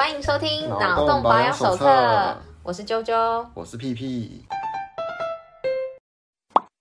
欢迎收听脑洞保养手册。我是啾啾，我是屁屁。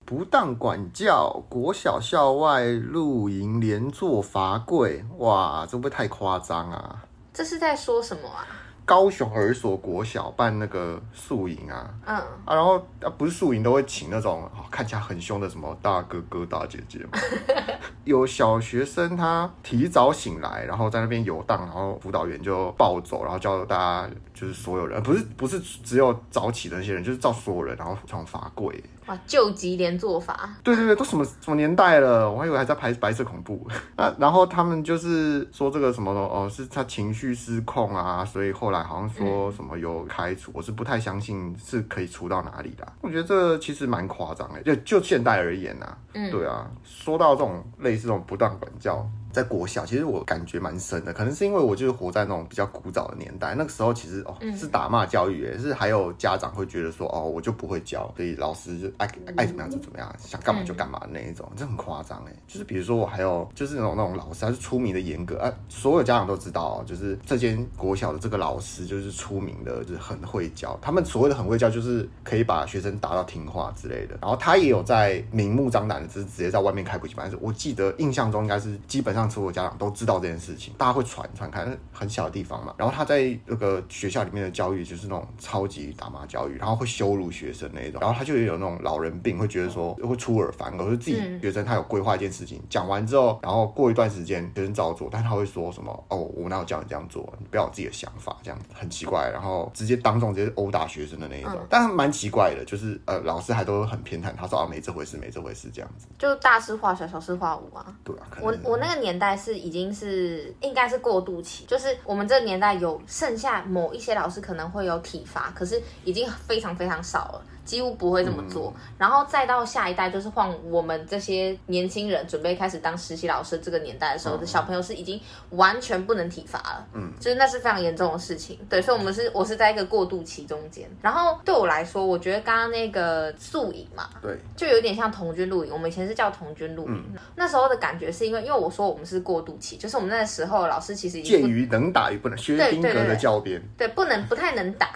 不当管教，国小校外露营连坐罚跪，哇，这会不会太夸张啊？这是在说什么啊？高雄儿所国小办那个宿营啊，嗯啊，然后啊不是宿营都会请那种、哦、看起来很凶的什么大哥哥大姐姐嘛，有小学生他提早醒来，然后在那边游荡，然后辅导员就暴走，然后叫大家就是所有人，不是不是只有早起的那些人，就是叫所有人，然后从罚跪。啊，救急连坐法，对对对，都什么什么年代了，我还以为还在拍白色恐怖 啊。然后他们就是说这个什么哦，是他情绪失控啊，所以后来好像说什么有开除，嗯、我是不太相信是可以除到哪里的。我觉得这个其实蛮夸张的，就就现代而言呐、啊，嗯，对啊，说到这种类似这种不当管教。在国小，其实我感觉蛮深的，可能是因为我就是活在那种比较古早的年代，那个时候其实哦是打骂教育，也是还有家长会觉得说哦我就不会教，所以老师就爱爱怎么样就怎么样，想干嘛就干嘛的那一种，这很夸张哎。就是比如说我还有就是那种那种老师，他是出名的严格啊，所有家长都知道，就是这间国小的这个老师就是出名的，就是很会教。他们所谓的很会教，就是可以把学生打到听话之类的。然后他也有在明目张胆的，就是直接在外面开补习班。我记得印象中应该是基本上。让所有家长都知道这件事情，大家会传传开，很小的地方嘛。然后他在那个学校里面的教育就是那种超级打骂教育，然后会羞辱学生那一种。然后他就有那种老人病，会觉得说会出尔反尔，是自己学生他有规划一件事情，讲完之后，然后过一段时间学生照做，但他会说什么哦，我哪有叫你这样做？你不要有自己的想法，这样子很奇怪。然后直接当众直接殴打学生的那一种，但蛮奇怪的，就是呃老师还都很偏袒，他说啊没这回事，没这回事这样子，就大事化小，小事化无啊。对啊，我我那个年年代是已经是应该是过渡期，就是我们这个年代有剩下某一些老师可能会有体罚，可是已经非常非常少了。几乎不会这么做，嗯、然后再到下一代，就是换我们这些年轻人准备开始当实习老师这个年代的时候，的、嗯、小朋友是已经完全不能体罚了，嗯，就是那是非常严重的事情，对，所以我们是我是在一个过渡期中间，然后对我来说，我觉得刚刚那个宿营嘛，对，就有点像童军露营，我们以前是叫童军露营，嗯、那时候的感觉是因为，因为我说我们是过渡期，就是我们那时候老师其实已经介于能打与不能，薛丁格的教鞭，对，不能不太能打，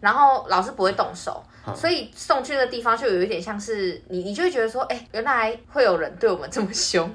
然后老师不会动手。所以送去那个地方就有一点像是你，你就会觉得说，哎、欸，原来会有人对我们这么凶，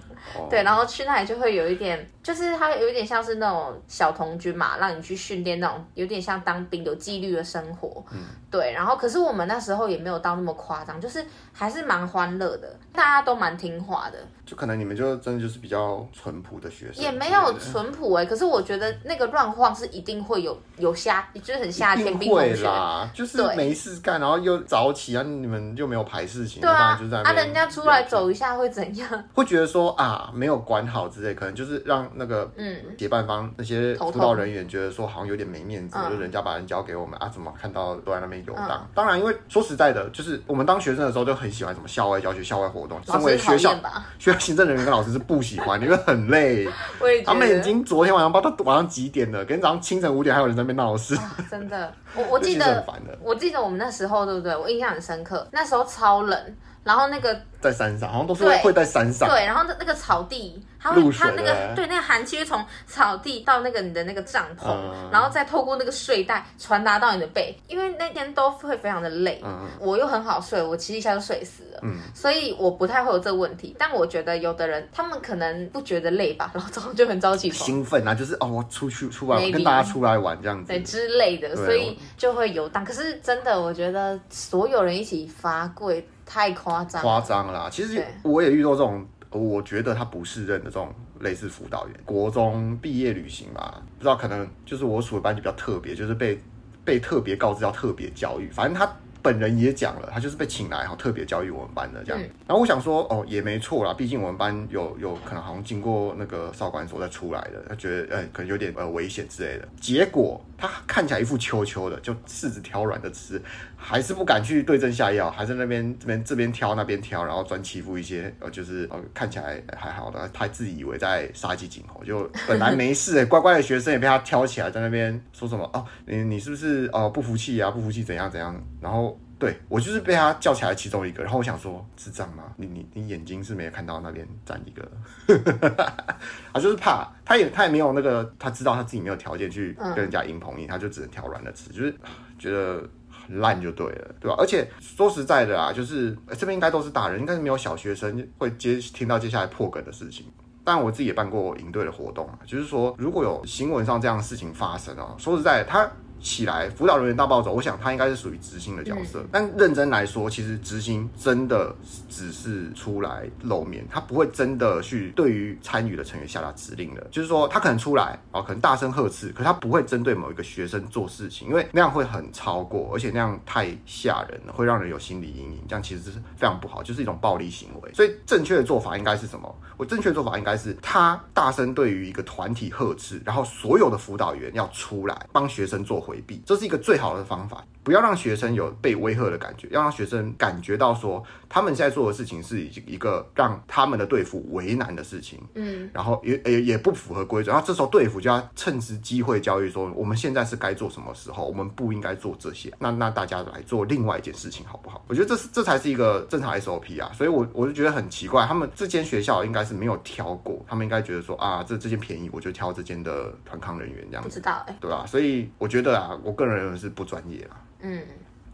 对，然后去那里就会有一点。就是它有一点像是那种小童军嘛，让你去训练那种有点像当兵有纪律的生活，嗯，对。然后可是我们那时候也没有到那么夸张，就是还是蛮欢乐的，大家都蛮听话的。就可能你们就真的就是比较淳朴的学生，也没有淳朴哎。可是我觉得那个乱晃是一定会有有夏，就是很夏天兵同学啦，就是没事干，然后又早起啊，你们又没有排事情，对啊，就在啊，人家出来走一下会怎样？会觉得说啊，没有管好之类，可能就是让。那个嗯，协办方那些辅导人员觉得说好像有点没面子，就人家把人交给我们啊，怎么看到都在那边游荡？当然，因为说实在的，就是我们当学生的时候就很喜欢什么校外教学、校外活动。身为学校 学校行政人员跟老师是不喜欢，因为很累。他们已经昨天晚上不知道晚上几点了，跟早上清晨五点还有人在那边闹事。真的，我我 记得，我记得我们那时候对不对？我印象很深刻，那时候超冷，然后那个。在山上，好像都是会在山上。对，然后那那个草地，它会它那个对那个寒气会从草地到那个你的那个帐篷，嗯、然后再透过那个睡袋传达到你的背，因为那天都会非常的累。嗯、我又很好睡，我其实一下就睡死了。嗯，所以我不太会有这个问题。但我觉得有的人他们可能不觉得累吧，然后早上就很早起床，兴奋啊，就是哦，我出去出来我跟大家出来玩这样子，对之类的，所以就会游荡。可是真的，我觉得所有人一起罚跪。太夸张，夸张啦！其实我也遇到这种，我觉得他不适任的这种类似辅导员。国中毕业旅行吧，不知道可能就是我属的班级比较特别，就是被被特别告知要特别教育。反正他。本人也讲了，他就是被请来哈，特别教育我们班的这样。嗯、然后我想说，哦，也没错啦，毕竟我们班有有可能好像经过那个少管所再出来的，他觉得呃可能有点呃危险之类的。结果他看起来一副秋秋的，就柿子挑软的吃，还是不敢去对症下药，还在那边这边这边挑那边挑，然后专欺负一些呃就是呃看起来还好的，他自以为在杀鸡儆猴，就本来没事 乖乖的学生也被他挑起来，在那边说什么哦，你你是不是哦、呃、不服气啊？不服气怎样怎样？然后。对，我就是被他叫起来其中一个，然后我想说，智障吗？你你你眼睛是没有看到那边站一个，他就是怕，他也他也没有那个，他知道他自己没有条件去跟人家硬碰硬，他就只能挑软的吃，就是觉得烂就对了，对吧？而且说实在的啊，就是这边应该都是大人，应该是没有小学生会接听到接下来破梗的事情。但，我自己也办过营队的活动啊，就是说，如果有新闻上这样的事情发生哦，说实在，他。起来，辅导人员大暴走，我想他应该是属于执行的角色。但认真来说，其实执行真的只是出来露面，他不会真的去对于参与的成员下达指令的。就是说，他可能出来啊，可能大声呵斥，可他不会针对某一个学生做事情，因为那样会很超过，而且那样太吓人了，会让人有心理阴影。这样其实是非常不好，就是一种暴力行为。所以正确的做法应该是什么？我正确的做法应该是他大声对于一个团体呵斥，然后所有的辅导员要出来帮学生做回。回避，这是一个最好的方法。不要让学生有被威吓的感觉，要让学生感觉到说，他们现在做的事情是一个让他们的队辅为难的事情。嗯，然后也也也不符合规则。然后这时候队辅就要趁此机会教育说，我们现在是该做什么时候，我们不应该做这些。那那大家来做另外一件事情好不好？我觉得这是这才是一个正常 SOP 啊。所以我我就觉得很奇怪，他们这间学校应该是没有挑过，他们应该觉得说啊，这这间便宜，我就挑这间的团康人员这样子。不知道哎、欸，对吧、啊？所以我觉得啊，我个人认为是不专业啊。嗯，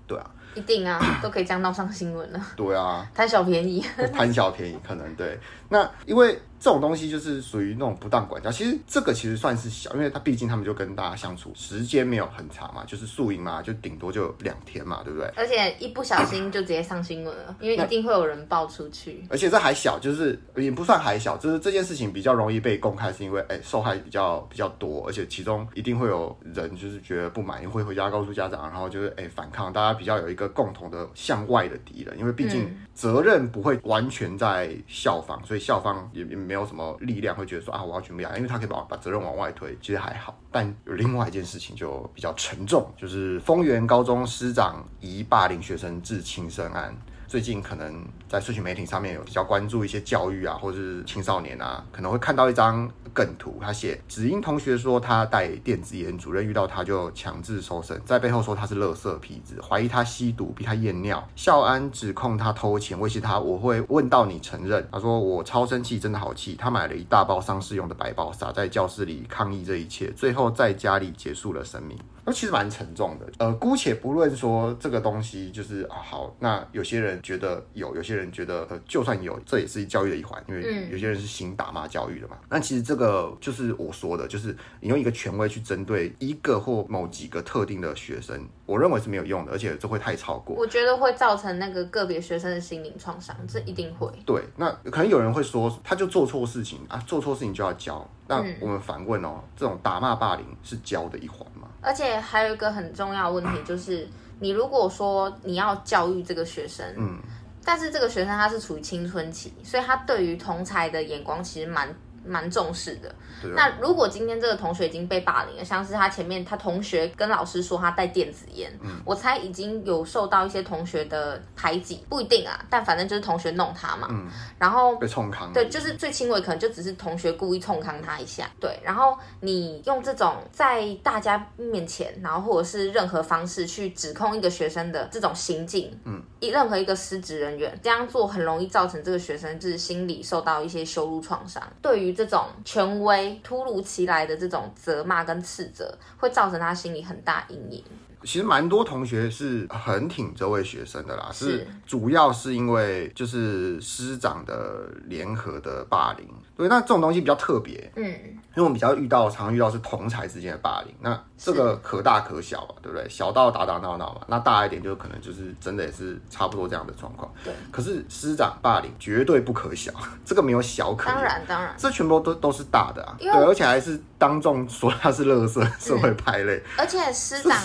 对啊，一定啊，都可以这样闹上新闻了。对啊，贪小便宜，贪小便宜，可能对。那因为。这种东西就是属于那种不当管教，其实这个其实算是小，因为他毕竟他们就跟大家相处时间没有很长嘛，就是宿营嘛，就顶多就两天嘛，对不对？而且一不小心就直接上新闻了，因为一定会有人爆出去。而且这还小，就是也不算还小，就是这件事情比较容易被公开，是因为哎受害比较比较多，而且其中一定会有人就是觉得不满意，会回家告诉家长，然后就是哎反抗，大家比较有一个共同的向外的敌人，因为毕竟责任不会完全在校方，所以校方也也。没有什么力量会觉得说啊，我要全部压，因为他可以把把责任往外推，其实还好。但有另外一件事情就比较沉重，就是丰原高中师长疑霸凌学生致轻生案。最近可能在社群媒体上面有比较关注一些教育啊，或者是青少年啊，可能会看到一张梗图，他写只因同学说他带电子烟，主任遇到他就强制搜身，在背后说他是垃圾坯子，怀疑他吸毒，逼他验尿，校安指控他偷钱，威胁他我会问到你承认。他说我超生气，真的好气。他买了一大包丧事用的白包，撒在教室里抗议这一切，最后在家里结束了生命。那其实蛮沉重的。呃，姑且不论说这个东西就是啊好，那有些人。觉得有，有些人觉得呃，就算有，这也是教育的一环，因为有些人是行打骂教育的嘛。那、嗯、其实这个就是我说的，就是你用一个权威去针对一个或某几个特定的学生，我认为是没有用的，而且这会太超过。我觉得会造成那个个别学生的心灵创伤，这一定会。对，那可能有人会说，他就做错事情啊，做错事情就要教。那我们反问哦，这种打骂霸凌是教的一环吗？而且还有一个很重要的问题就是。你如果说你要教育这个学生，嗯，但是这个学生他是处于青春期，所以他对于同才的眼光其实蛮。蛮重视的。那如果今天这个同学已经被霸凌了，像是他前面他同学跟老师说他带电子烟，嗯，我猜已经有受到一些同学的排挤，不一定啊，但反正就是同学弄他嘛，嗯，然后被冲康，对，就是最轻微可能就只是同学故意冲康他一下，对，然后你用这种在大家面前，然后或者是任何方式去指控一个学生的这种行径，嗯，一任何一个失职人员这样做，很容易造成这个学生就是心理受到一些羞辱创伤，对于。这种权威突如其来的这种责骂跟斥责，会造成他心里很大阴影。其实蛮多同学是很挺这位学生的啦，是主要是因为就是师长的联合的霸凌。对，那这种东西比较特别，嗯，因为我们比较遇到，常常遇到是同才之间的霸凌，那这个可大可小嘛，对不对？小到打打闹闹嘛，那大一点就可能就是真的也是差不多这样的状况。对，可是师长霸凌绝对不可小，这个没有小可。当然当然，这全部都都是大的啊，对，而且还是当众说他是垃圾社会败类，而且师长。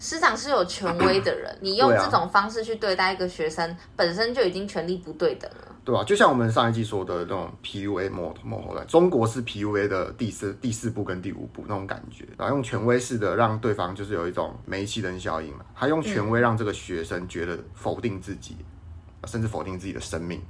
师长是有权威的人，你用这种方式去对待一个学生，本身就已经权力不对等了。对啊，就像我们上一季说的那种 PUA 模模后来，中国是 PUA 的第四第四步跟第五步那种感觉，然后用权威式的让对方就是有一种煤气灯效应嘛，他用权威让这个学生觉得否定自己，甚至否定自己的生命。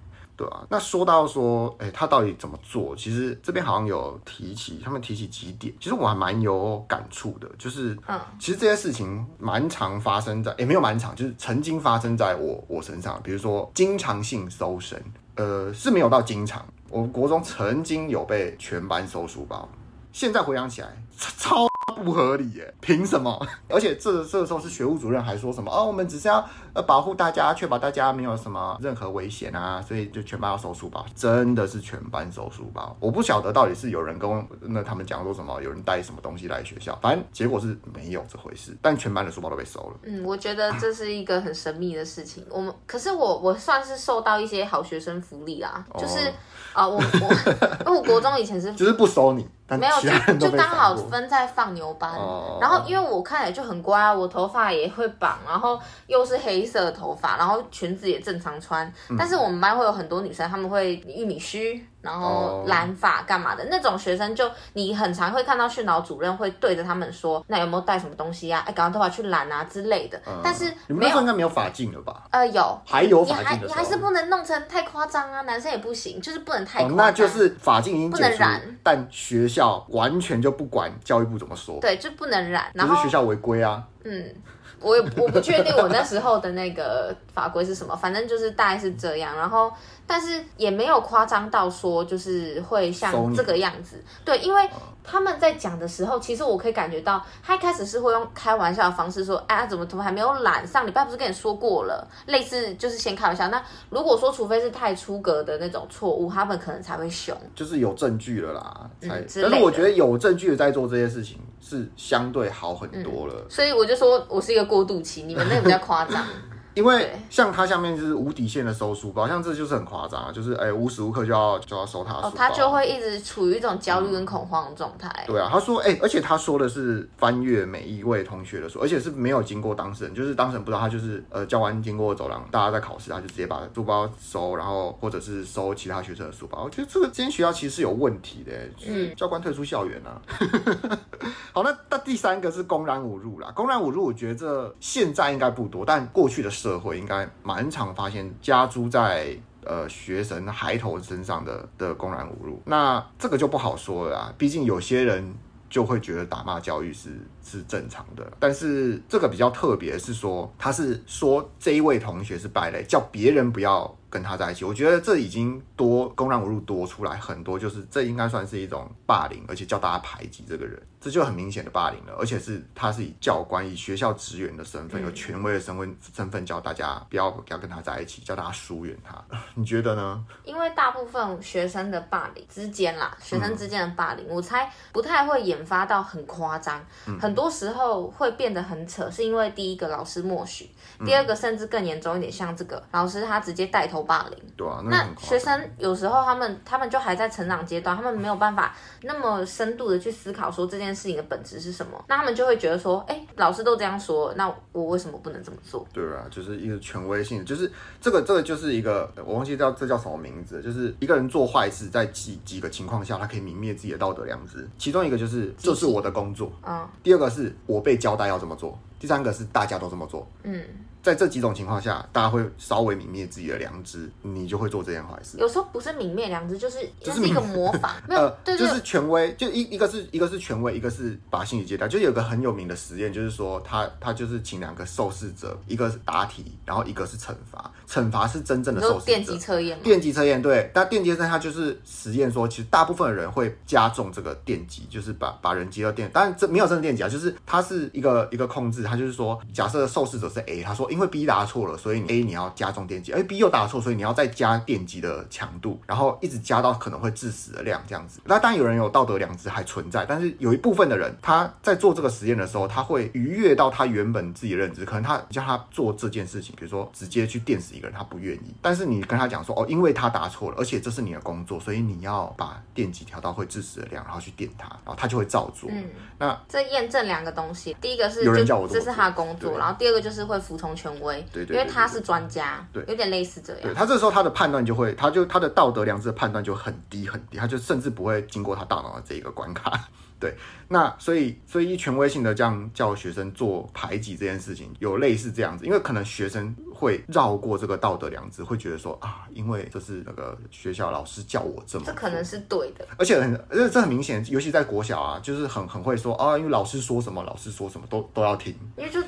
对啊。那说到说，哎、欸，他到底怎么做？其实这边好像有提起，他们提起几点，其实我还蛮有感触的，就是，嗯，其实这些事情蛮常发生在，也、欸、没有蛮常，就是曾经发生在我我身上，比如说经常性搜身，呃，是没有到经常，我国中曾经有被全班搜书包，现在回想起来，超。不合理耶，凭什么？而且这这个时候是学务主任还说什么？哦，我们只是要呃保护大家，确保大家没有什么任何危险啊，所以就全班要收书包，真的是全班收书包。我不晓得到底是有人跟那他们讲说什么，有人带什么东西来学校，反正结果是没有这回事，但全班的书包都被收了。嗯，我觉得这是一个很神秘的事情。我们可是我我算是受到一些好学生福利啦，就是啊、哦呃，我我 因为我国中以前是就是不收你。没有，就就刚好分在放牛班，哦、然后因为我看起来就很乖啊，我头发也会绑，然后又是黑色的头发，然后裙子也正常穿，嗯、但是我们班会有很多女生，她们会玉米须。然后染发干嘛的、哦、那种学生，就你很常会看到训导主任会对着他们说：“那有没有带什么东西啊？哎，赶快头发去染啊之类的。嗯”但是没有，你们那时候应该没有发禁了吧？呃，有，还有你还，你还是不能弄成太夸张啊，男生也不行，就是不能太夸张。哦、那就是发禁已经不能染，但学校完全就不管教育部怎么说，对，就不能染，然后就是学校违规啊。嗯。我也我不确定我那时候的那个法规是什么，反正就是大概是这样。然后，但是也没有夸张到说就是会像这个样子。对，因为他们在讲的时候，其实我可以感觉到，他一开始是会用开玩笑的方式说：“哎呀，怎么怎么还没有懒？上礼拜不是跟你说过了？”类似就是先开玩笑。那如果说除非是太出格的那种错误，他们可能才会凶。就是有证据了啦，才。嗯，但是我觉得有证据的在做这些事情。是相对好很多了，嗯，所以我就说我是一个过渡期，你们那个比较夸张。因为像他下面就是无底线的收书包，像这就是很夸张啊，就是哎、欸、无时无刻就要就要收他的书包，哦，他就会一直处于一种焦虑跟恐慌的状态，嗯。对啊，他说哎、欸，而且他说的是翻阅每一位同学的书，而且是没有经过当事人，就是当事人不知道，他就是呃教官经过走廊，大家在考试，他就直接把书包收，然后或者是收其他学生的书包。我觉得这个这间学校其实是有问题的，嗯，教官退出校园啊。好，那那第三个是公然侮辱啦，公然侮辱，我觉得这现在应该不多，但过去的社会应该蛮常发现加诸在呃学生孩童身上的的公然侮辱，那这个就不好说了啊，毕竟有些人就会觉得打骂教育是是正常的，但是这个比较特别是说，他是说这一位同学是败类，叫别人不要跟他在一起，我觉得这已经多公然侮辱多出来很多，就是这应该算是一种霸凌，而且叫大家排挤这个人。这就很明显的霸凌了，而且是他是以教官、以学校职员的身份、有权威的身份身份叫大家不要不要跟他在一起，叫大家疏远他。你觉得呢？因为大部分学生的霸凌之间啦，学生之间的霸凌，嗯、我猜不太会引发到很夸张。嗯、很多时候会变得很扯，是因为第一个老师默许，第二个甚至更严重一点，像这个老师他直接带头霸凌。对啊，那，那学生有时候他们他们就还在成长阶段，他们没有办法那么深度的去思考说这件。事情的本质是什么？那他们就会觉得说，哎、欸，老师都这样说，那我为什么不能这么做？对啊，就是一个权威性，就是这个这个就是一个，我忘记叫这叫什么名字，就是一个人做坏事，在几几个情况下，他可以泯灭自己的道德良知。其中一个就是这是我的工作，嗯，第二个是我被交代要这么做，第三个是大家都这么做，嗯。在这几种情况下，大家会稍微泯灭自己的良知，你就会做这件坏事。有时候不是泯灭良知，就是就是一个模仿，没有，对，就是权威，就一一个是一个是权威，一个是把心理接待。就有个很有名的实验，就是说他他就是请两个受试者，一个是答题，然后一个是惩罚。惩罚是真正的受试者。电击测验。电击测验对，但电击测验它就是实验说，其实大部分的人会加重这个电击，就是把把人接到电。当然这没有真的电击啊，就是它是一个一个控制，它就是说，假设受试者是 A，他说。因为 B 答错了，所以你 A 你要加重电击，而 B 又答错，所以你要再加电击的强度，然后一直加到可能会致死的量这样子。那当然有人有道德良知还存在，但是有一部分的人他在做这个实验的时候，他会逾越到他原本自己的认知，可能他叫他做这件事情，比如说直接去电死一个人，他不愿意。但是你跟他讲说，哦，因为他答错了，而且这是你的工作，所以你要把电击调到会致死的量，然后去电他，然后他就会照做。嗯，那这验证两个东西，第一个是有人叫我做，这是他的工作，然后第二个就是会服从。权威，对因为他是专家，对，有点类似这样。对他这时候他的判断就会，他就他的道德良知的判断就很低很低，他就甚至不会经过他大脑的这一个关卡。对，那所以所以权威性的这样叫学生做排挤这件事情，有类似这样子，因为可能学生会绕过这个道德良知，会觉得说啊，因为这是那个学校老师叫我这么，这可能是对的，而且很这这很明显，尤其在国小啊，就是很很会说啊，因为老师说什么，老师说什么都都要听，因为就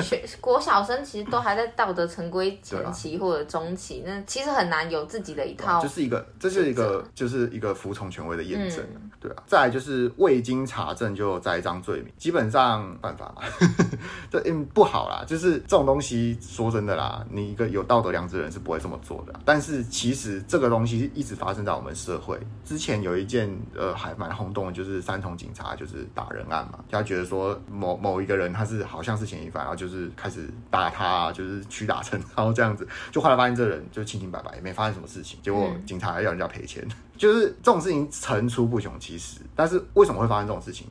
学国小生其实都还在道德成规前期或者中期，那其实很难有自己的一套，就是一个这是一个就是一个服从权威的验证，嗯、对啊，再来就是未。经查证就栽赃罪名，基本上犯法嘛，这嗯不好啦。就是这种东西，说真的啦，你一个有道德良知的人是不会这么做的。但是其实这个东西一直发生在我们社会。之前有一件呃还蛮轰动的，就是三重警察就是打人案嘛，他觉得说某某一个人他是好像是嫌疑犯，然后就是开始打他，就是屈打成，招这样子，就后来发现这人就清清白白，也没发生什么事情，结果警察还要人家赔钱。就是这种事情层出不穷，其实，但是为什么会发生这种事情？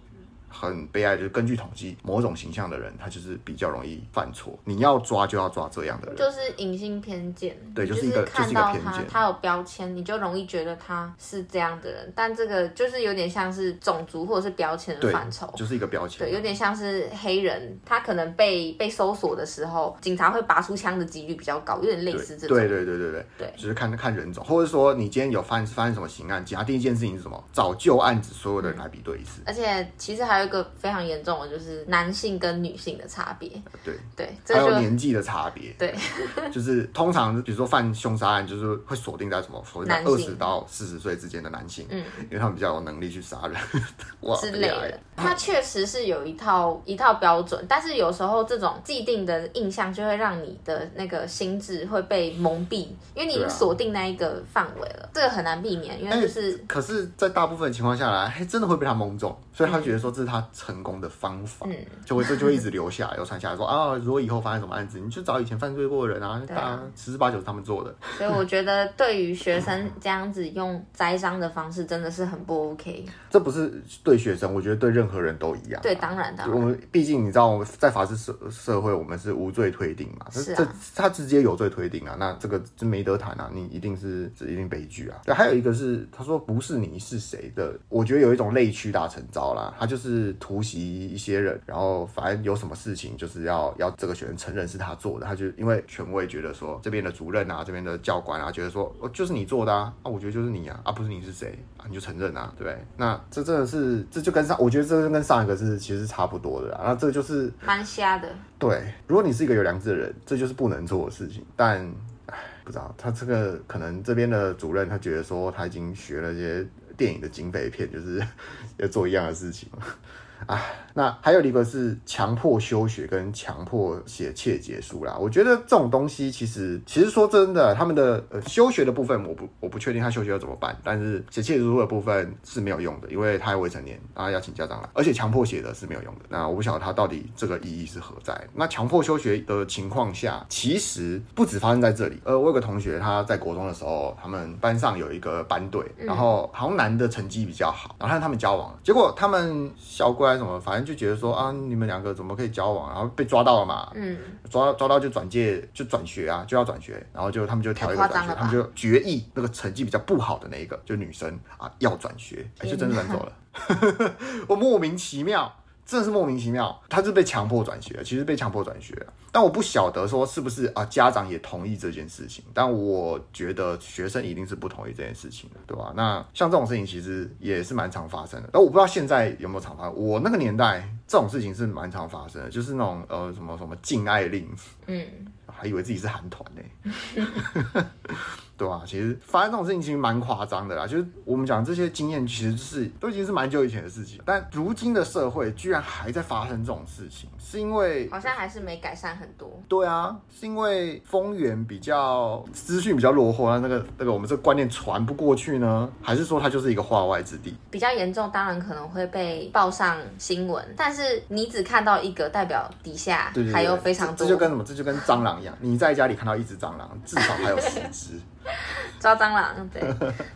很悲哀，就是根据统计，某种形象的人，他就是比较容易犯错。你要抓就要抓这样的人，就是隐性偏见。对，就是一个看到他就是一个偏见，他有标签，你就容易觉得他是这样的人。但这个就是有点像是种族或者是标签的范畴，就是一个标签。对，有点像是黑人，他可能被被搜索的时候，警察会拔出枪的几率比较高，有点类似这种。对对对对对对，就是看看人种，或者说你今天有发生发生什么刑案，警察第一件事情是什么？找旧案子所有的人来比对一次。而且其实还有一个非常严重的。就是男性跟女性的差别，对。对，还有年纪的差别，对，就是通常比如说犯凶杀案，就是会锁定在什么？锁定在二十到四十岁之间的男性，嗯，因为他们比较有能力去杀人，哇，之类的。他确实是有一套一套标准，但是有时候这种既定的印象就会让你的那个心智会被蒙蔽，因为你已经锁定那一个范围了，这个很难避免，因为就是，可是，在大部分情况下来，还真的会被他蒙中，所以他觉得说这是他成功的方法，嗯，就会这就会一直留下来，又传下来说啊，如果以后发生什么案子，你去找以前犯罪过的人啊，大家十之八九是他们做的。所以我觉得，对于学生这样子用栽赃的方式，真的是很不 OK。这不是对学生，我觉得对任何人都一样。对，当然的。我们毕竟你知道，我们在法治社社会，我们是无罪推定嘛。是啊。这他直接有罪推定啊，那这个就没得谈啊，你一定是这一定悲剧啊。对，还有一个是他说不是你是谁的，我觉得有一种类屈大成招啦，他就是突袭一些人，然后反正有什么事情就是要要这个学生承认是他做的，他就因为权威觉得说这边的主任啊，这边的教官啊，觉得说哦就是你做的啊，啊我觉得就是你啊，啊不是你是谁啊，你就承认啊，对不对？那这真的是这就跟上，我觉得这跟上一个是其实是差不多的啊，那这就是蛮瞎的。对，如果你是一个有良知的人，这就是不能做的事情。但，不知道他这个可能这边的主任他觉得说他已经学了一些电影的警匪片，就是 要做一样的事情。啊，那还有一个是强迫休学跟强迫写切结书啦。我觉得这种东西其实，其实说真的，他们的呃休学的部分，我不我不确定他休学要怎么办。但是写切结书的部分是没有用的，因为他还未成年，然后要请家长来，而且强迫写的是没有用的。那我不晓得他到底这个意义是何在。那强迫休学的情况下，其实不止发生在这里。呃，我有个同学他在国中的时候，他们班上有一个班队，然后好像男的成绩比较好，然后他们交往了，结果他们小乖。什么，反正就觉得说啊，你们两个怎么可以交往？然后被抓到了嘛，嗯，抓抓到就转介，就转学啊，就要转学，然后就他们就挑一个转学，他们就决议那个成绩比较不好的那一个，就女生啊要转学，哎，就真的转走了，我莫名其妙。真的是莫名其妙，他是被强迫转学，其实被强迫转学，但我不晓得说是不是啊，家长也同意这件事情，但我觉得学生一定是不同意这件事情的，对吧？那像这种事情其实也是蛮常发生的，但我不知道现在有没有常发生。我那个年代这种事情是蛮常发生的，就是那种呃什么什么禁爱令，嗯，还以为自己是韩团呢。对吧？其实发生这种事情其实蛮夸张的啦。就是我们讲这些经验，其实是都已经是蛮久以前的事情。但如今的社会居然还在发生这种事情，是因为好像还是没改善很多。对啊，是因为风源比较资讯比较落后啊，那个那个我们这个观念传不过去呢？还是说它就是一个化外之地？比较严重，当然可能会被报上新闻。但是你只看到一个，代表底下还有非常多。这就跟什么？这就跟蟑螂一样，你在家里看到一只蟑螂，至少还有十只。抓蟑螂，对。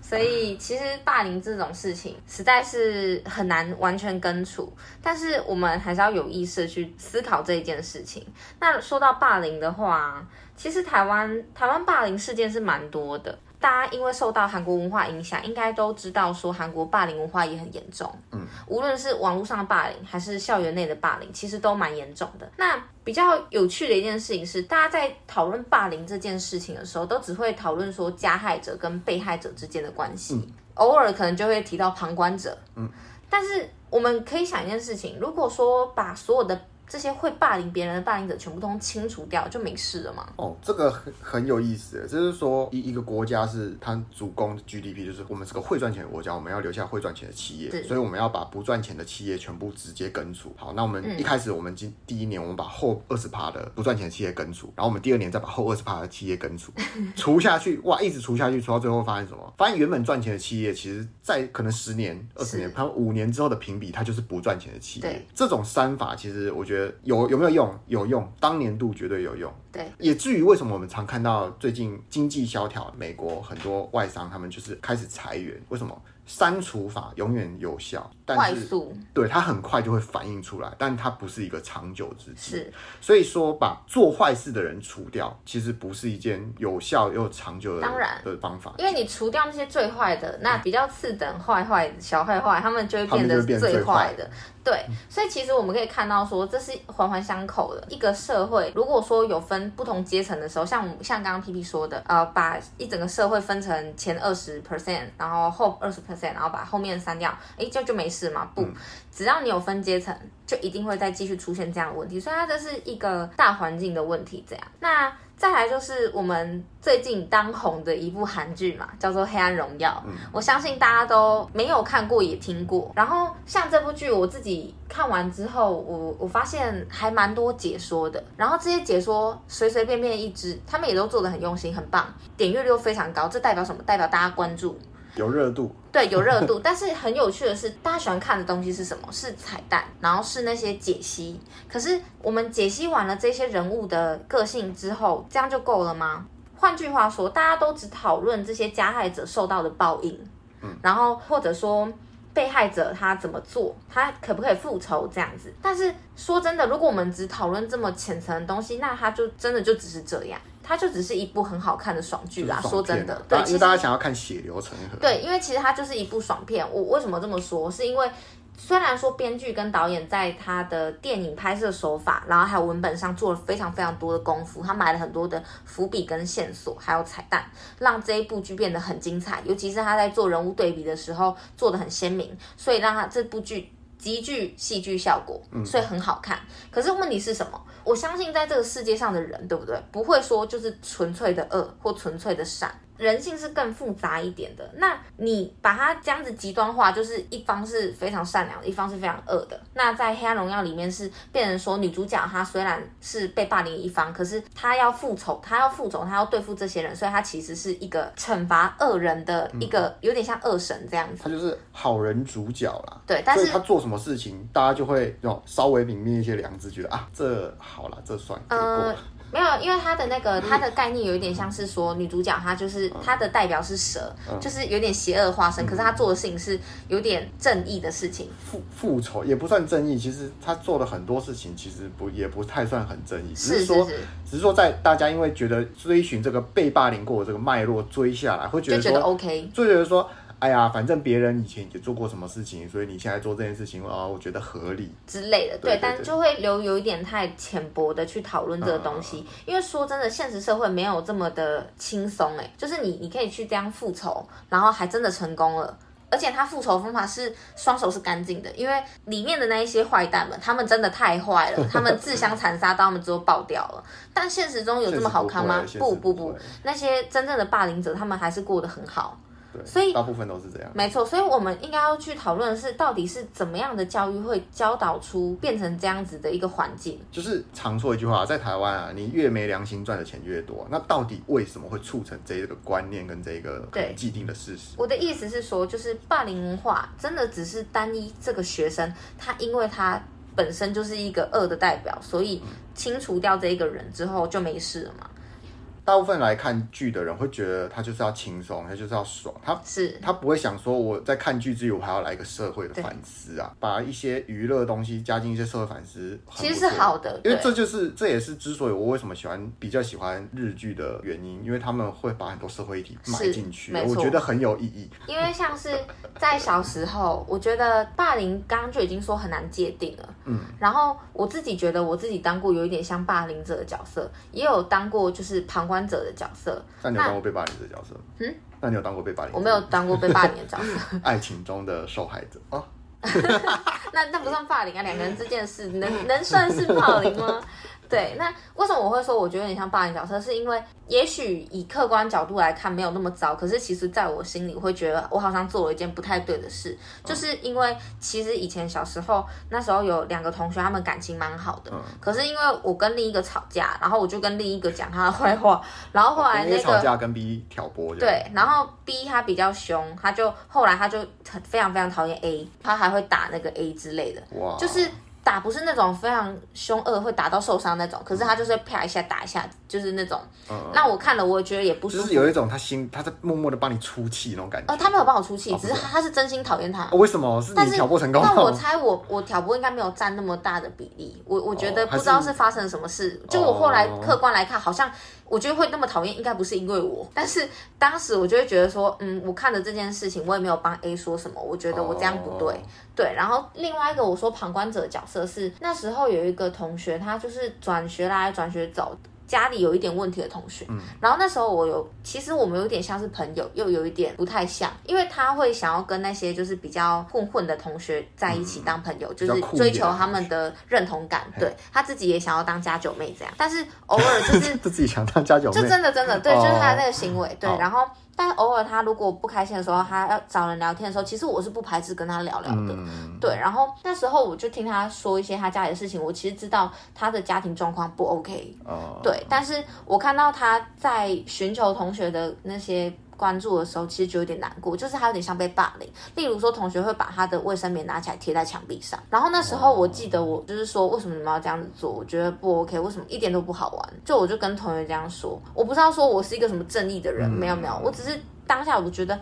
所以其实霸凌这种事情实在是很难完全根除，但是我们还是要有意识去思考这一件事情。那说到霸凌的话，其实台湾台湾霸凌事件是蛮多的。大家因为受到韩国文化影响，应该都知道说韩国霸凌文化也很严重。嗯，无论是网络上的霸凌，还是校园内的霸凌，其实都蛮严重的。那比较有趣的一件事情是，大家在讨论霸凌这件事情的时候，都只会讨论说加害者跟被害者之间的关系，嗯、偶尔可能就会提到旁观者。嗯，但是我们可以想一件事情，如果说把所有的这些会霸凌别人的霸凌者全部都清除掉，就没事了嘛？哦，这个很很有意思，就是说一一个国家是它主攻 GDP，就是我们是个会赚钱的国家，我们要留下会赚钱的企业，所以我们要把不赚钱的企业全部直接根除。好，那我们一开始我们今第一年我们把后二十趴的不赚钱的企业根除，然后我们第二年再把后二十趴的企业根除，除下去，哇，一直除下去，除到最后发现什么？发现原本赚钱的企业，其实在可能十年、二十年，它五年之后的评比，它就是不赚钱的企业。这种三法，其实我觉得。有有没有用？有用，当年度绝对有用。对，也至于为什么我们常看到最近经济萧条，美国很多外商他们就是开始裁员，为什么？删除法永远有效，但是快速，对，它很快就会反映出来，但它不是一个长久之计。是，所以说把做坏事的人除掉，其实不是一件有效又长久的当然的方法。因为你除掉那些最坏的，那比较次等坏坏小坏坏，他们就会变得最坏的。对，所以其实我们可以看到说，这是环环相扣的一个社会。如果说有分不同阶层的时候，像像刚刚 P P 说的，呃，把一整个社会分成前二十 percent，然后后二十 percent。然后把后面删掉，哎，就就没事嘛？不，只要你有分阶层，就一定会再继续出现这样的问题。所以它这是一个大环境的问题。这样，那再来就是我们最近当红的一部韩剧嘛，叫做《黑暗荣耀》。嗯、我相信大家都没有看过也听过。然后像这部剧，我自己看完之后，我我发现还蛮多解说的。然后这些解说随随便便一支，他们也都做的很用心，很棒，点阅率又非常高。这代表什么？代表大家关注。有热度，对，有热度。但是很有趣的是，大家喜欢看的东西是什么？是彩蛋，然后是那些解析。可是我们解析完了这些人物的个性之后，这样就够了吗？换句话说，大家都只讨论这些加害者受到的报应，嗯，然后或者说被害者他怎么做，他可不可以复仇这样子。但是说真的，如果我们只讨论这么浅层的东西，那他就真的就只是这样。它就只是一部很好看的爽剧啦，说真的，对，因为大家想要看血流成河。对，因为其实它就是一部爽片。我为什么这么说？是因为虽然说编剧跟导演在他的电影拍摄手法，然后还有文本上做了非常非常多的功夫，他埋了很多的伏笔跟线索，还有彩蛋，让这一部剧变得很精彩。尤其是他在做人物对比的时候，做的很鲜明，所以让他这部剧。极具戏剧效果，所以很好看。嗯、可是问题是什么？我相信在这个世界上的人，对不对？不会说就是纯粹的恶或纯粹的善。人性是更复杂一点的。那你把它这样子极端化，就是一方是非常善良的，一方是非常恶的。那在《黑暗荣耀》里面是变成说，女主角她虽然是被霸凌一方，可是她要复仇，她要复仇，她要对付这些人，所以她其实是一个惩罚恶人的一个有点像恶神这样子。她就是好人主角啦。对，但是她做什么事情，大家就会有稍微泯灭一些良知，觉得啊，这好了，这算给过。呃没有，因为他的那个他的概念有一点像是说，女主角她就是她的代表是蛇，就是有点邪恶化身。可是她做的事情是有点正义的事情，复复仇也不算正义。其实她做了很多事情，其实不也不太算很正义，只是说，只是说在大家因为觉得追寻这个被霸凌过的这个脉络追下来，会觉得就觉得 OK，就觉得说。哎呀，反正别人以前也做过什么事情，所以你现在做这件事情啊，我觉得合理之类的。对，但就会留有一点太浅薄的去讨论这个东西，嗯、因为说真的，现实社会没有这么的轻松哎。就是你，你可以去这样复仇，然后还真的成功了，而且他复仇方法是双手是干净的，因为里面的那一些坏蛋们，他们真的太坏了，他们自相残杀，到他们之后爆掉了。但现实中有这么好看吗？不不不，不，那些真正的霸凌者，他们还是过得很好。所以大部分都是这样，没错。所以我们应该要去讨论的是，到底是怎么样的教育会教导出变成这样子的一个环境。就是常说一句话，在台湾啊，你越没良心赚的钱越多。那到底为什么会促成这一个观念跟这一个既定的事实？我的意思是说，就是霸凌文化真的只是单一这个学生，他因为他本身就是一个恶的代表，所以清除掉这一个人之后就没事了嘛？大部分来看剧的人会觉得他就是要轻松，他就是要爽，他是。他不会想说我在看剧之余我还要来一个社会的反思啊，把一些娱乐东西加进一些社会反思，其实是好的，因为这就是这也是之所以我为什么喜欢比较喜欢日剧的原因，因为他们会把很多社会议题埋进去，我觉得很有意义。因为像是在小时候，我觉得霸凌刚刚就已经说很难界定了，嗯，然后我自己觉得我自己当过有一点像霸凌者的角色，也有当过就是旁观者的角色。那你有当过被霸凌的角色？嗯，那你有当过被霸凌？我没有当过被霸凌的角色。爱情中的受害者啊，那那不算霸凌啊，两个人之间的事能能算是霸凌吗？对，那为什么我会说我觉得有点像霸凌角色？是因为也许以客观角度来看没有那么糟，可是其实在我心里我会觉得我好像做了一件不太对的事，就是因为其实以前小时候那时候有两个同学，他们感情蛮好的，可是因为我跟另一个吵架，然后我就跟另一个讲他的坏话，然后后来那个吵架跟 B 挑拨，对，然后 B 他比较凶，他就后来他就很非常非常讨厌 A，他还会打那个 A 之类的，哇，就是。打不是那种非常凶恶，会打到受伤那种，可是他就是啪一下打一下，就是那种。嗯。那我看了，我觉得也不舒服。就是有一种他心，他在默默的帮你出气那种感觉。呃，他没有帮我出气，只是他他是真心讨厌他。为什么？是你挑拨成功？但我猜我我挑拨应该没有占那么大的比例。我我觉得不知道是发生了什么事。就我后来客观来看，好像我觉得会那么讨厌，应该不是因为我。但是当时我就会觉得说，嗯，我看了这件事情，我也没有帮 A 说什么，我觉得我这样不对。对，然后另外一个我说旁观者的角色是那时候有一个同学，他就是转学来转学走，家里有一点问题的同学。嗯，然后那时候我有，其实我们有点像是朋友，又有一点不太像，因为他会想要跟那些就是比较混混的同学在一起当朋友，嗯、就是追求他们的认同感。对，他自己也想要当家酒妹这样，但是偶尔就是 自己想当家酒妹，就真的真的对，就是他的那个行为。对，然后。但偶尔他如果不开心的时候，他要找人聊天的时候，其实我是不排斥跟他聊聊的。嗯、对，然后那时候我就听他说一些他家里的事情，我其实知道他的家庭状况不 OK。哦。对，但是我看到他在寻求同学的那些。关注的时候，其实就有点难过，就是他有点像被霸凌。例如说，同学会把他的卫生棉拿起来贴在墙壁上，然后那时候我记得我就是说，为什么你们要这样子做？我觉得不 OK，为什么一点都不好玩？就我就跟同学这样说，我不知道说我是一个什么正义的人，没有没有，我只是当下我觉得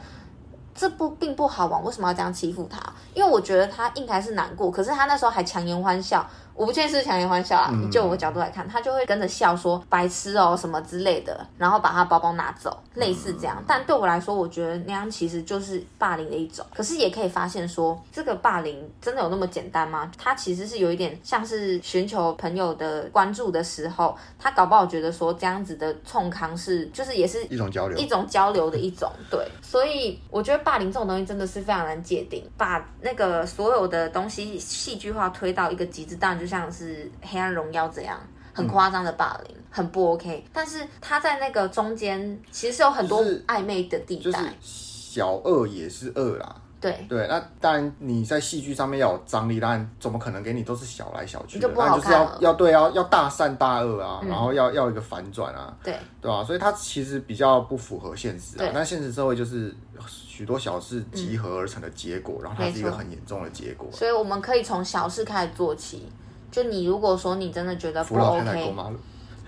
这不并不好玩，为什么要这样欺负他？因为我觉得他应该是难过，可是他那时候还强颜欢笑。我不确定是强颜欢笑啊，就我角度来看，他就会跟着笑说白痴哦什么之类的，然后把他包包拿走，类似这样。但对我来说，我觉得那样其实就是霸凌的一种。可是也可以发现说，这个霸凌真的有那么简单吗？他其实是有一点像是寻求朋友的关注的时候，他搞不好觉得说这样子的冲康是就是也是一种交流，一种交流的一种。对，所以我觉得霸凌这种东西真的是非常难界定，把那个所有的东西戏剧化推到一个极致，当然就像是《黑暗荣耀》这样很夸张的霸凌，嗯、很不 OK。但是他在那个中间，其实是有很多暧昧的地带。就是就是、小恶也是恶啦。对对，那当然你在戏剧上面要有张力，当然怎么可能给你都是小来小去的？当然就是要要对，要要大善大恶啊，嗯、然后要要一个反转啊。对对吧？所以它其实比较不符合现实啊。那现实社会就是。许多小事集合而成的结果，嗯、然后它是一个很严重的结果。所以我们可以从小事开始做起。就你如果说你真的觉得不 OK，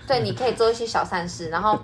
对，你可以做一些小善事。然后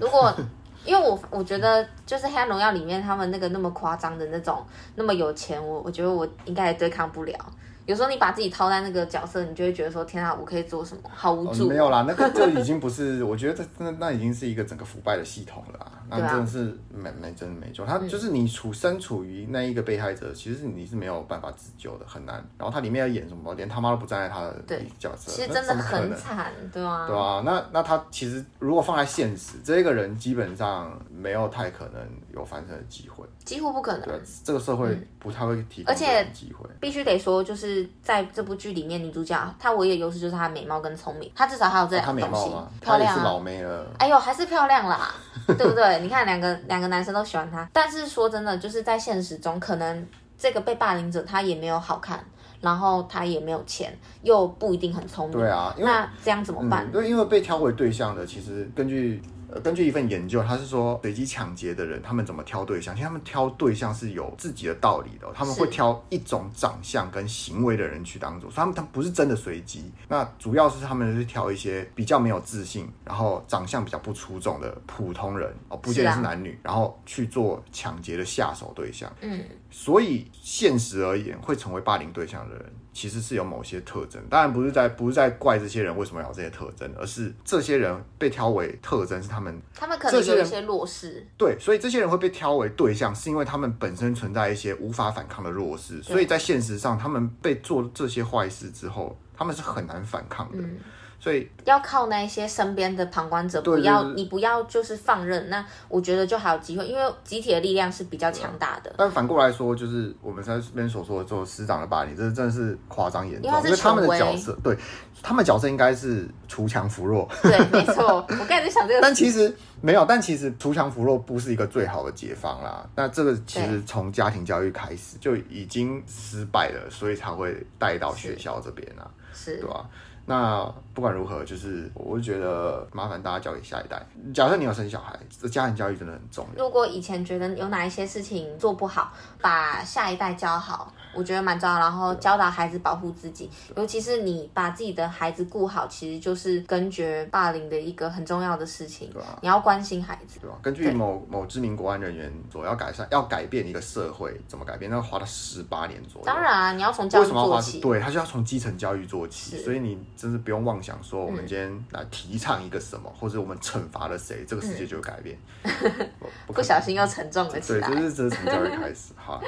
如果 因为我我觉得就是《黑暗荣耀》里面他们那个那么夸张的那种那么有钱，我我觉得我应该也对抗不了。有时候你把自己套在那个角色，你就会觉得说：“天啊，我可以做什么？好无助。”没有啦，那个就已经不是，我觉得这那那已经是一个整个腐败的系统了啦。那真的是没没真的没救。他就是你处身处于那一个被害者，其实你是没有办法自救的，很难。然后他里面要演什么，连他妈都不站在他的角色，其实真的很惨，对啊，对啊。那那他其实如果放在现实，这个人基本上没有太可能有翻身的机会，几乎不可能。对，这个社会不太会提供机会。必须得说，就是在这部。剧里面女主角她唯一的优势就是她的美貌跟聪明，她至少还有这两个东西，漂亮、啊、是老妹了。哎呦，还是漂亮啦，对不对？你看两个两个男生都喜欢她，但是说真的，就是在现实中，可能这个被霸凌者他也没有好看，然后他也没有钱，又不一定很聪明。对啊，那这样怎么办？对、嗯，因为被挑回对象的，其实根据。根据一份研究，他是说随机抢劫的人他们怎么挑对象？其实他们挑对象是有自己的道理的，他们会挑一种长相跟行为的人去当做，所以他们他们不是真的随机。那主要是他们是挑一些比较没有自信，然后长相比较不出众的普通人哦，不见得是男女，然后去做抢劫的下手对象。嗯，所以现实而言，会成为霸凌对象的人。其实是有某些特征，当然不是在不是在怪这些人为什么要有这些特征，而是这些人被挑为特征是他们，他们可能有一些弱势，对，所以这些人会被挑为对象，是因为他们本身存在一些无法反抗的弱势，所以在现实上，他们被做这些坏事之后，他们是很难反抗的。嗯所以要靠那些身边的旁观者，不要你不要就是放任。那我觉得就还有机会，因为集体的力量是比较强大的。但反过来说，就是我们在这边所说的做师长的霸凌，这真的是夸张严重。因为他们的角色，对他们角色应该是锄强扶弱。对，没错。我刚才在想这个，但其实没有。但其实锄强扶弱不是一个最好的解放啦。那这个其实从家庭教育开始就已经失败了，所以才会带到学校这边啊，是对吧？那不管如何，就是我会觉得麻烦大家交给下一代。假设你有生小孩，这家庭教育真的很重要。如果以前觉得有哪一些事情做不好，把下一代教好。我觉得蛮重要，然后教导孩子保护自己，尤其是你把自己的孩子顾好，其实就是根绝霸凌的一个很重要的事情。对啊，你要关心孩子。对啊，根据某某知名国安人员说，要改善、要改变一个社会，怎么改变？那要花了十八年左右。当然啊，你要从教育做起。对，他就要从基层教育做起。所以你真是不用妄想说，我们今天来提倡一个什么，嗯、或者我们惩罚了谁，这个世界就会改变。嗯、不，不小心又沉重了起来。对，就是这是从教育开始 好。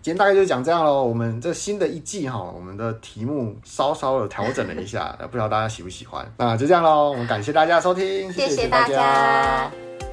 今天大概就讲这样喽。我们这新的一季哈，我们的题目稍稍的调整了一下，不知道大家喜不喜欢。那就这样喽，我们感谢大家收听，谢谢大家。谢谢大家。